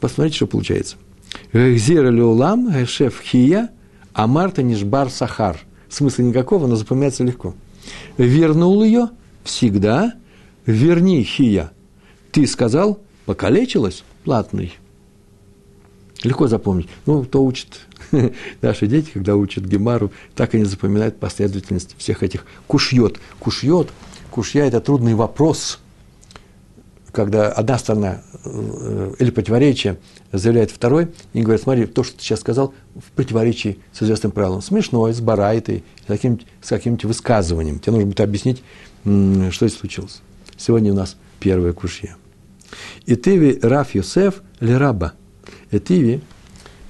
Посмотрите, что получается. Гзира леулам, шеф хия, а Марта нишбар сахар. Смысла никакого, но запоминается легко. Вернул ее всегда, верни хия. Ты сказал, покалечилась, платный. Легко запомнить. Ну, кто учит [laughs] наши дети, когда учат Гемару, так они запоминают последовательность всех этих кушьет. Кушьет Кушья – это трудный вопрос, когда одна сторона э, или противоречие заявляет второй, и говорит, смотри, то, что ты сейчас сказал, в противоречии с известным правилом. Смешно, с барайтой, с каким-нибудь, каким-нибудь высказыванием. Тебе нужно будет объяснить, что здесь случилось. Сегодня у нас первое кушье. Итиви Раф Йосеф Лераба. Этиви,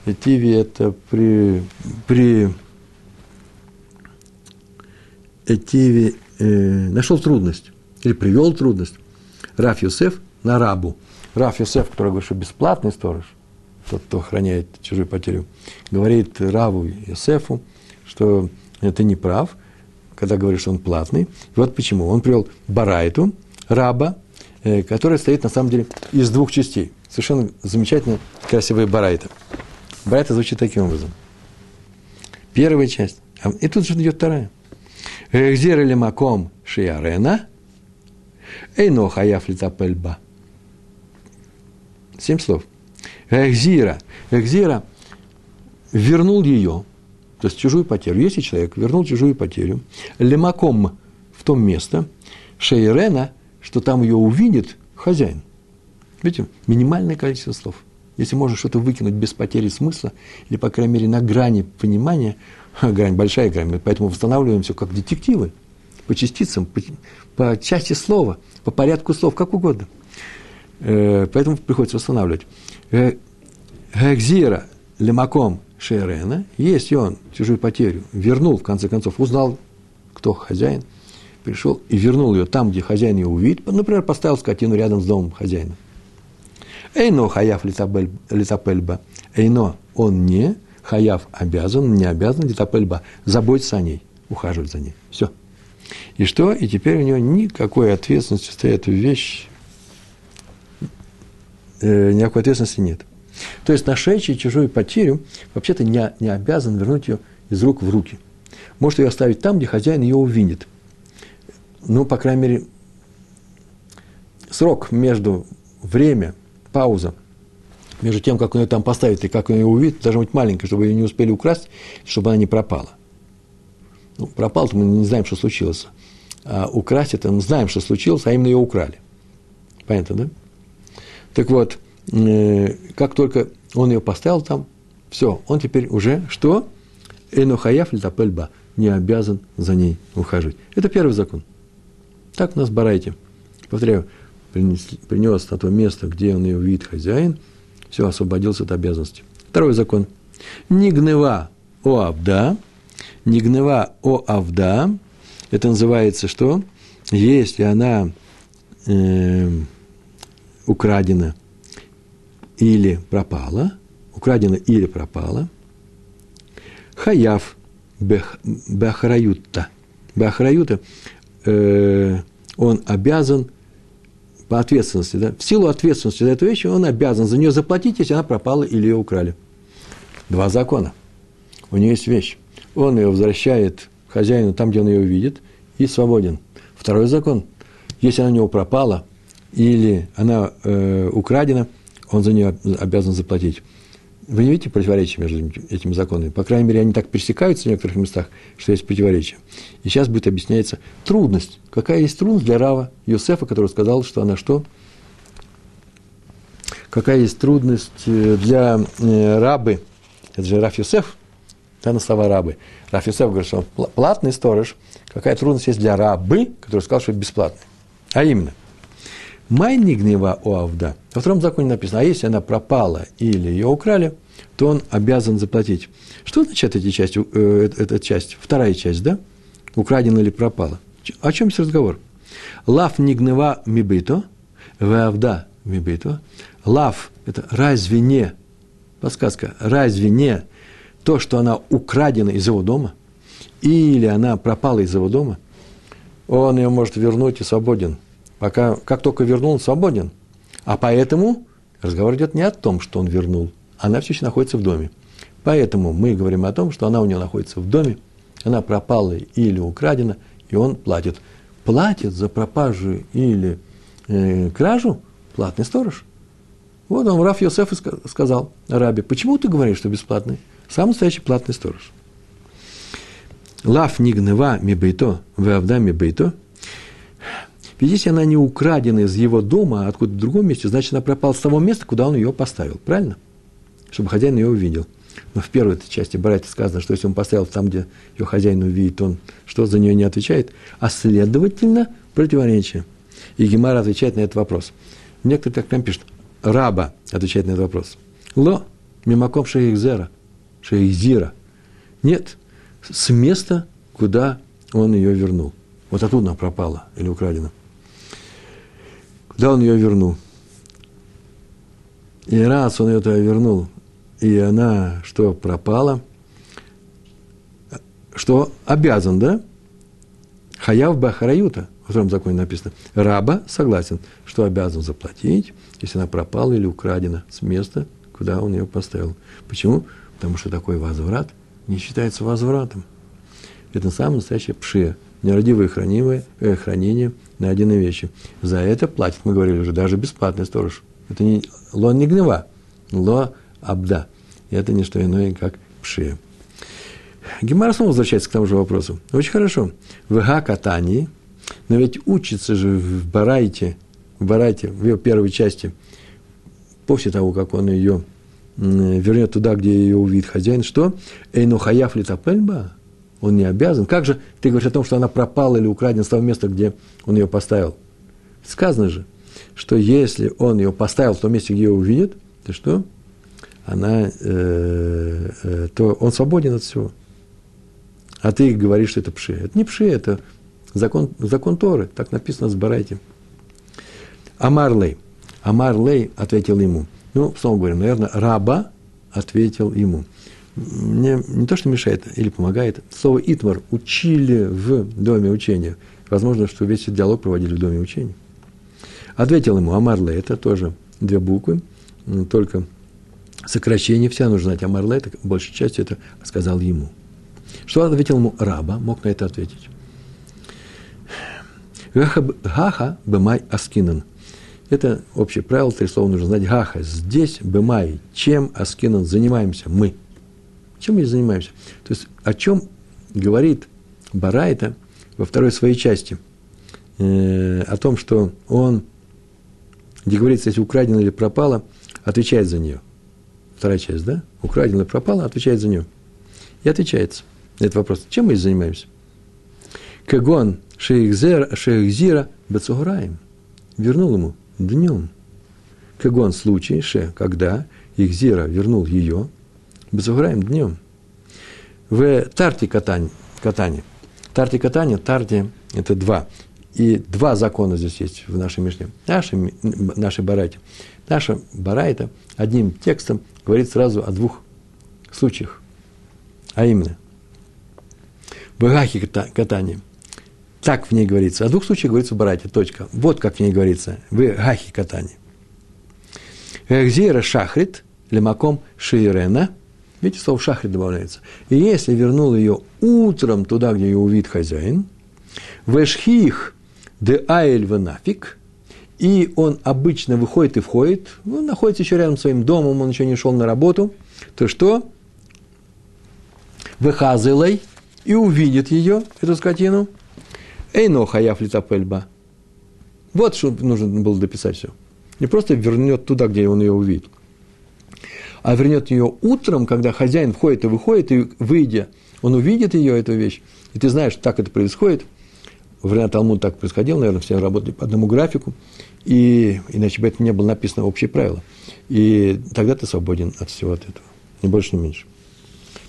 Этиви – это при, при Этиви э, нашел трудность или привел трудность Раф Юсеф на рабу. Раф Юсеф, который говорит, что бесплатный сторож, тот, кто охраняет чужую потерю, говорит Раву Юсефу, что это не прав, когда говорит, что он платный. Вот почему. Он привел Барайту, раба, э, которая состоит на самом деле из двух частей. Совершенно замечательно красивая Барайта. Барайта звучит таким образом. Первая часть. А, и тут же идет вторая. Эхзир или маком шиарена, эйно хаяф лицапельба. Семь слов. Эхзира. Эхзира вернул ее, то есть чужую потерю. Если человек вернул чужую потерю, лемаком в том место, шейрена, что там ее увидит хозяин. Видите, минимальное количество слов. Если можно что-то выкинуть без потери смысла, или, по крайней мере, на грани понимания [laughs] – грань, большая грань, поэтому восстанавливаем все как детективы, по частицам, по, по части слова, по порядку слов, как угодно. Э, поэтому приходится восстанавливать. Э, Гзира лемаком Шерена, если он чужую потерю вернул, в конце концов, узнал, кто хозяин, пришел и вернул ее там, где хозяин ее увидит, например, поставил скотину рядом с домом хозяина. Эйно хаяф лицапельба, эйно он не, Хаяв обязан, не обязан, детапельба, заботиться о ней, ухаживать за ней. Все. И что? И теперь у него никакой ответственности эту вещь, э, никакой ответственности нет. То есть нашедший чужую потерю вообще-то не, не обязан вернуть ее из рук в руки. Может ее оставить там, где хозяин ее увидит. Ну, по крайней мере, срок между время, пауза между тем, как он ее там поставит и как он ее увидит, должна быть маленькая, чтобы ее не успели украсть, чтобы она не пропала. Ну, пропал-то мы не знаем, что случилось. А украсть это мы знаем, что случилось, а именно ее украли. Понятно, да? Так вот, э, как только он ее поставил там, все, он теперь уже что? Энохаяф литапельба, не обязан за ней ухаживать. Это первый закон. Так у нас барайте. Повторяю, принес, принес на то место, где он ее видит хозяин, все, освободился от обязанности. Второй закон. Не гнева о авда, не гнева о авда, это называется что? Если она э, украдена или пропала, украдена или пропала, хаяв бахраюта, бахраюта, э, он обязан по ответственности, да, в силу ответственности за эту вещь, он обязан за нее заплатить, если она пропала или ее украли. Два закона. У нее есть вещь. Он ее возвращает хозяину там, где он ее увидит, и свободен. Второй закон. Если она у него пропала или она э, украдена, он за нее обязан заплатить. Вы не видите противоречия между этими законами? По крайней мере, они так пересекаются в некоторых местах, что есть противоречия. И сейчас будет объясняться трудность. Какая есть трудность для Рава Йосефа, который сказал, что она что? Какая есть трудность э, для э, рабы, это же Раф Йосеф, да, на слова рабы. Раф Йосеф говорит, что он платный сторож. Какая трудность есть для рабы, который сказал, что бесплатный. А именно, Майни гнева у Авда. Во втором законе написано, а если она пропала или ее украли, то он обязан заплатить. Что значит эти части, э, эта часть? Вторая часть, да? Украдена или пропала. О чем здесь разговор? Лав не гнева мибито, вавда мибито. Лав – это разве не, подсказка, разве не то, что она украдена из его дома, или она пропала из его дома, он ее может вернуть и свободен – Пока, как только вернул, он свободен. А поэтому разговор идет не о том, что он вернул. Она все еще находится в доме. Поэтому мы говорим о том, что она у него находится в доме, она пропала или украдена, и он платит. Платит за пропажу или э, кражу платный сторож. Вот он, Раф Йосеф сказал Раби, почему ты говоришь, что бесплатный? Сам настоящий платный сторож. Лав нигнева мибейто, веавда мибейто – ведь если она не украдена из его дома, а откуда-то в другом месте, значит, она пропала с того места, куда он ее поставил. Правильно? Чтобы хозяин ее увидел. Но в первой части Барайта сказано, что если он поставил там, где ее хозяин увидит, он что за нее не отвечает, а следовательно противоречие. И Гемара отвечает на этот вопрос. Некоторые так прям пишут, раба отвечает на этот вопрос. Ло, мимаком шейхзера, шейхзира. Нет, с места, куда он ее вернул. Вот оттуда она пропала или украдена. Куда он ее вернул? И раз он ее туда вернул, и она что, пропала, что обязан, да? Хаяв Бахараюта, в втором законе написано, раба согласен, что обязан заплатить, если она пропала или украдена с места, куда он ее поставил. Почему? Потому что такой возврат не считается возвратом. Это самое настоящее пше, нерадивое хранимое, э, хранение найденной вещи. За это платит, мы говорили уже, даже бесплатный сторож. Это не ло не гнева, ло абда. И это не что иное, как пшия. Гемара снова возвращается к тому же вопросу. Очень хорошо. В катании, но ведь учится же в Барайте, в Барайте, в ее первой части, после того, как он ее вернет туда, где ее увидит хозяин, что? Эйну хаяф литапельба, он не обязан. Как же ты говоришь о том, что она пропала или украдена с того места, где он ее поставил? Сказано же, что если он ее поставил в том месте, где ее увидит, то что? Она, э, э, то он свободен от всего. А ты говоришь, что это пши. Это не пши, это закон, закон Торы. Так написано с Барайте. Амар Лей. Амар Лей ответил ему. Ну, снова говорим, наверное, раба ответил ему мне не то, что мешает или помогает, слово «итмар» учили в доме учения. Возможно, что весь этот диалог проводили в доме учения. Ответил ему Амарле, это тоже две буквы, только сокращение, вся нужно знать Амарле, это большей частью это сказал ему. Что ответил ему раба, мог на это ответить. Гаха бемай аскинан. Это общее правило, три слова нужно знать. Гаха, здесь бемай, чем аскинан занимаемся мы – чем мы занимаемся? То есть о чем говорит Барайта во второй своей части э, о том, что он, где говорится, если украдено или пропало, отвечает за нее. Вторая часть, да? Украдено или пропало, отвечает за нее. И отвечается на этот вопрос. Чем мы занимаемся? Кагон шейхзира бецуграем. Вернул ему днем. Кагон случай, ше, когда Ихзира вернул ее, бецуграем днем. В тарте катани, катани. Тарте катани, тарте – это два. И два закона здесь есть в нашей Мишне. Нашей, нашей барайте. Наша барайта одним текстом говорит сразу о двух случаях. А именно, Багахи катани. Так в ней говорится. О двух случаях говорится барайте. Точка. Вот как в ней говорится. В Гахи катани. Эхзира шахрит, лемаком шиирена. Видите, слово шахрит добавляется. И если вернул ее утром туда, где ее увидит хозяин, вешхих де айль нафиг, и он обычно выходит и входит, он ну, находится еще рядом с своим домом, он еще не шел на работу, то что? Выхазылой и увидит ее, эту скотину. Эйно хаяф литапельба. Вот что нужно было дописать все. Не просто вернет туда, где он ее увидит, а вернет ее утром, когда хозяин входит и выходит, и выйдя, он увидит ее, эту вещь, и ты знаешь, так это происходит. В время Талмуд так происходило, наверное, все работали по одному графику, и иначе бы это не было написано общее правило. И тогда ты свободен от всего от этого. Ни больше, ни меньше.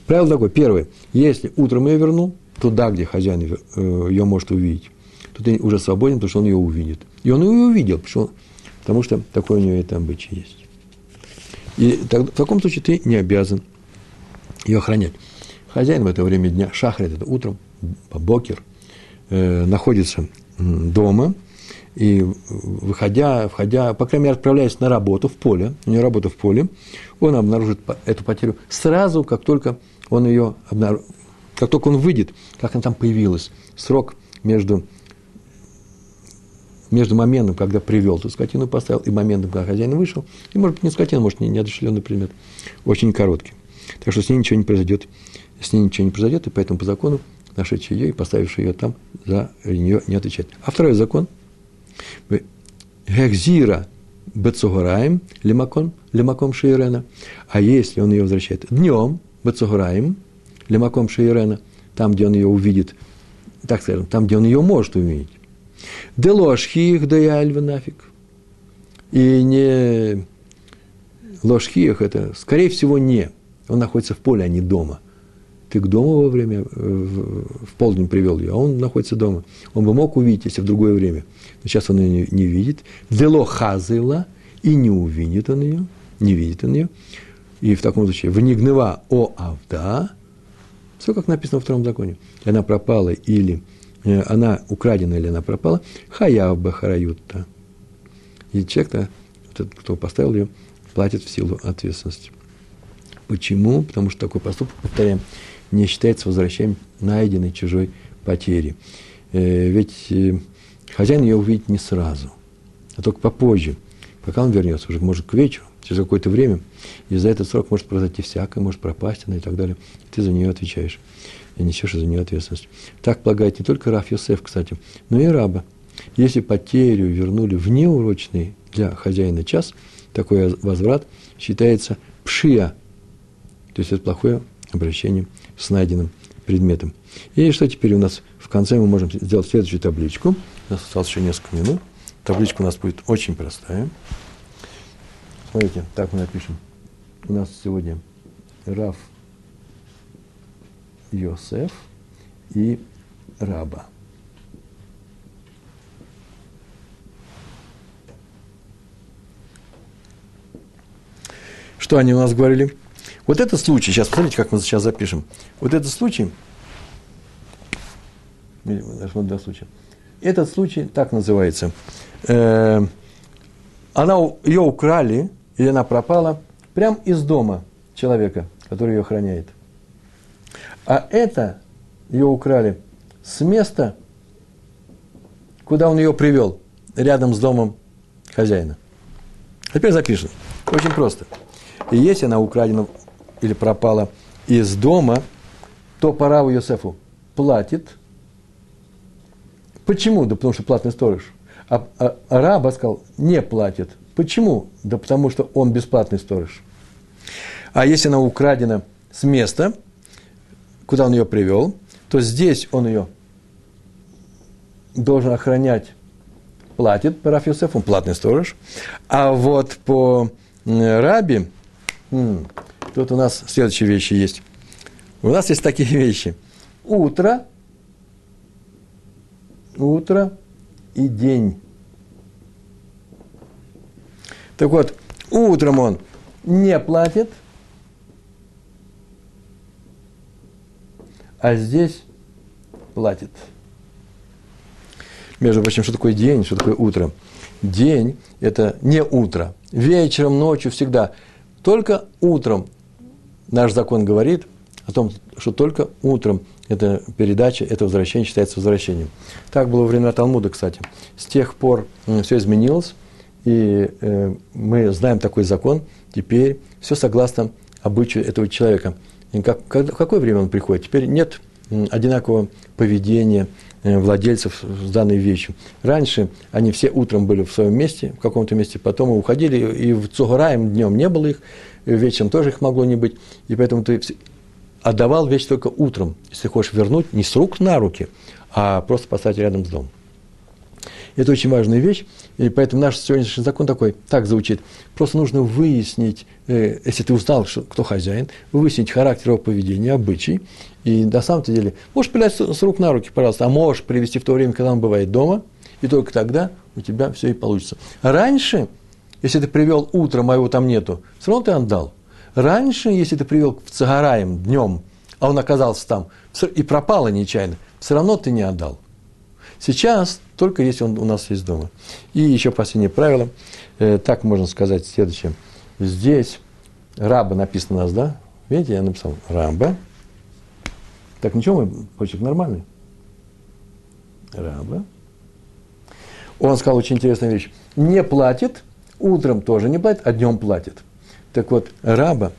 Правило такое. Первое. Если утром ее вернул, туда, где хозяин э, ее может увидеть, то ты уже свободен, потому что он ее увидит. И он ее увидел, потому что, потому что такое у него это обычай есть. И так, в таком случае ты не обязан ее охранять. Хозяин в это время дня, шахрит, это утром, бокер, э, находится дома, и выходя, входя, по крайней мере, отправляясь на работу в поле, у него работа в поле, он обнаружит эту потерю сразу, как только он ее обнаружит, как только он выйдет, как она там появилась. Срок между, между моментом, когда привел эту скотину, поставил, и моментом, когда хозяин вышел, и, может быть, не скотина, может, не неодушевленный предмет, очень короткий. Так что с ней ничего не произойдет, с ней ничего не произойдет, и поэтому по закону нашедший ее и поставивший ее там за нее не отвечает. А второй закон – Гекзира Бецугораем, лимаком, лимаком Шиирена. А если он ее возвращает днем, Бецугораем, лимаком Шиирена, там, где он ее увидит, так скажем, там, где он ее может увидеть. Делошхих да альва нафиг. И не ложхиях это, скорее всего, не. Он находится в поле, а не дома – ты к дому во время, в полдень привел ее, а он находится дома. Он бы мог увидеть, если в другое время. Но сейчас он ее не, не видит. Дело хазыла, и не увидит он ее, не видит он ее. И в таком случае, внигнева о авда, все как написано во втором законе. Она пропала или э, она украдена или она пропала, хаяв бахараютта. И человек-то, кто поставил ее, платит в силу ответственности. Почему? Потому что такой поступок, повторяем, не считается возвращением найденной чужой потери. Э, ведь э, хозяин ее увидит не сразу, а только попозже, пока он вернется, уже может к вечеру, через какое-то время, и за этот срок может произойти всякое, может пропасть она и так далее. Ты за нее отвечаешь и несешь за нее ответственность. Так полагает не только Раф Йосеф, кстати, но и раба. Если потерю вернули в неурочный для хозяина час, такой возврат считается пшия, то есть это плохое обращение с найденным предметом. И что теперь у нас в конце мы можем сделать следующую табличку. У нас осталось еще несколько минут. Табличка у нас будет очень простая. Смотрите, так мы напишем. У нас сегодня Раф Йосеф и Раба. Что они у нас говорили? Вот этот случай, сейчас посмотрите, как мы сейчас запишем. Вот этот случай, вот два случая. Этот случай так называется. Э, она, ее украли, или она пропала, прямо из дома человека, который ее охраняет. А это ее украли с места, куда он ее привел, рядом с домом хозяина. Теперь запишем. Очень просто. И если она украдена или пропала из дома, то пора у Йосефу платит Почему? Да потому что платный сторож. А, а, а раба сказал, не платит. Почему? Да потому что он бесплатный сторож. А если она украдена с места, куда он ее привел, то здесь он ее должен охранять, платит Раф Йосеф, он платный сторож. А вот по Раби, тут у нас следующие вещи есть. У нас есть такие [laughs] вещи. Утро, утро и день. Так вот, утром он не платит, а здесь платит. Между прочим, что такое день, что такое утро? День – это не утро. Вечером, ночью, всегда. Только утром наш закон говорит о том, что только утром эта передача, это возвращение считается возвращением. Так было во времена Талмуда, кстати. С тех пор все изменилось, и э, мы знаем такой закон. Теперь все согласно обычаю этого человека. И как, как, в какое время он приходит? Теперь нет одинакового поведения э, владельцев с данной вещью. Раньше они все утром были в своем месте, в каком-то месте, потом уходили, и в Цугураем днем не было их, вечером тоже их могло не быть, и поэтому ты отдавал вещь только утром, если хочешь вернуть не с рук на руки, а просто поставить рядом с домом. Это очень важная вещь, и поэтому наш сегодняшний закон такой, так звучит. Просто нужно выяснить, э, если ты узнал, что, кто хозяин, выяснить характер его поведения, обычай. И на самом деле, можешь передать с рук на руки, пожалуйста, а можешь привести в то время, когда он бывает дома, и только тогда у тебя все и получится. раньше, если ты привел утром, а его там нету, все равно ты отдал. Раньше, если ты привел в Цагараем днем, а он оказался там, и пропало нечаянно, все равно ты не отдал. Сейчас только если он у нас есть дома. И еще последнее правило, э, так можно сказать следующее. Здесь раба написано у нас, да? Видите, я написал раба. Так ничего, мой почерк нормальный. Раба. Он сказал очень интересную вещь. Не платит, утром тоже не платит, а днем платит. Так вот, раба,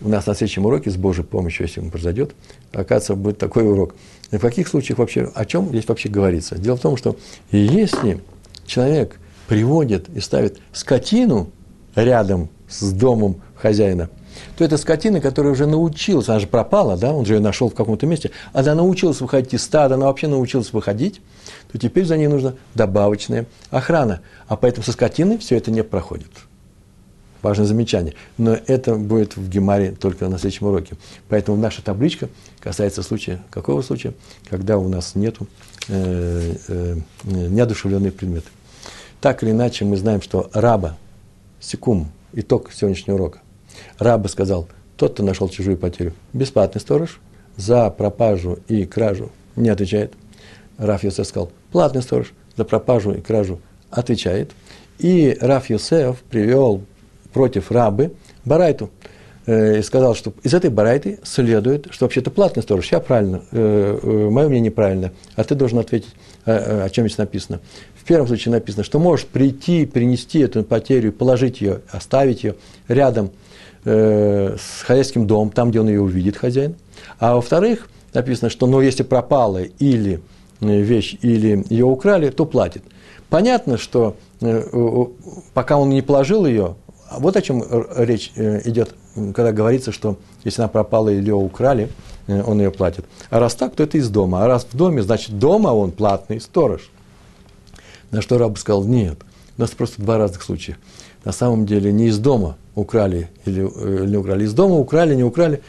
у нас на следующем уроке, с Божьей помощью, если он произойдет, оказывается, будет такой урок. И в каких случаях вообще, о чем здесь вообще говорится? Дело в том, что если человек приводит и ставит скотину рядом с домом хозяина, то это скотина, которая уже научилась, она же пропала, да, он же ее нашел в каком-то месте, она научилась выходить из стада, она вообще научилась выходить, то теперь за ней нужна добавочная охрана. А поэтому со скотиной все это не проходит. Важное замечание. Но это будет в Гемаре только на следующем уроке. Поэтому наша табличка касается случая, какого случая? Когда у нас нет э, э, неодушевленные предметы. Так или иначе, мы знаем, что раба, секум, итог сегодняшнего урока. Раба сказал, тот, кто нашел чужую потерю, бесплатный сторож, за пропажу и кражу не отвечает. Раф Йосеф сказал, платный сторож, за пропажу и кражу отвечает. И Раф Йосеф привел против рабы Барайту. Э, и сказал, что из этой барайты следует, что вообще-то платный сторож. Я правильно, э, э, мое мнение неправильно, а ты должен ответить, о чем здесь написано. В первом случае написано, что можешь прийти, принести эту потерю, положить ее, оставить ее рядом с хозяйским домом, там, где он ее увидит, хозяин. А во-вторых, написано, что ну, если пропала или вещь, или ее украли, то платит. Понятно, что пока он не положил ее, а вот о чем речь э, идет, когда говорится, что если она пропала или ее украли, э, он ее платит. А раз так, то это из дома. А раз в доме, значит, дома он платный сторож. На что раб сказал, нет, у нас просто два разных случая. На самом деле не из дома украли или, э, не украли. Из дома украли, не украли.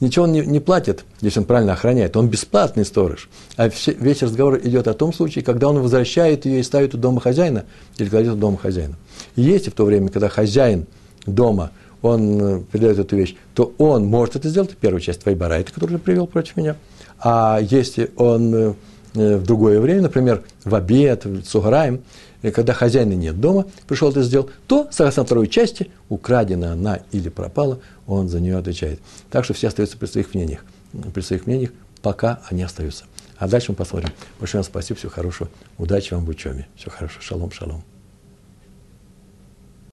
Ничего он не, не платит, если он правильно охраняет. Он бесплатный сторож. А все, весь разговор идет о том случае, когда он возвращает ее и ставит у дома хозяина или кладет у дома хозяина. И если в то время, когда хозяин дома, он э, передает эту вещь, то он может это сделать, первую часть твоей барайты, которую ты привел против меня. А если он э, э, в другое время, например, в обед, в сугараем, когда хозяина нет дома, пришел это сделал, то, согласно второй части, украдена она или пропала, он за нее отвечает. Так что все остаются при своих мнениях. При своих мнениях, пока они остаются. А дальше мы посмотрим. Большое вам спасибо, всего хорошего. Удачи вам в учебе. Все хорошо. Шалом, шалом.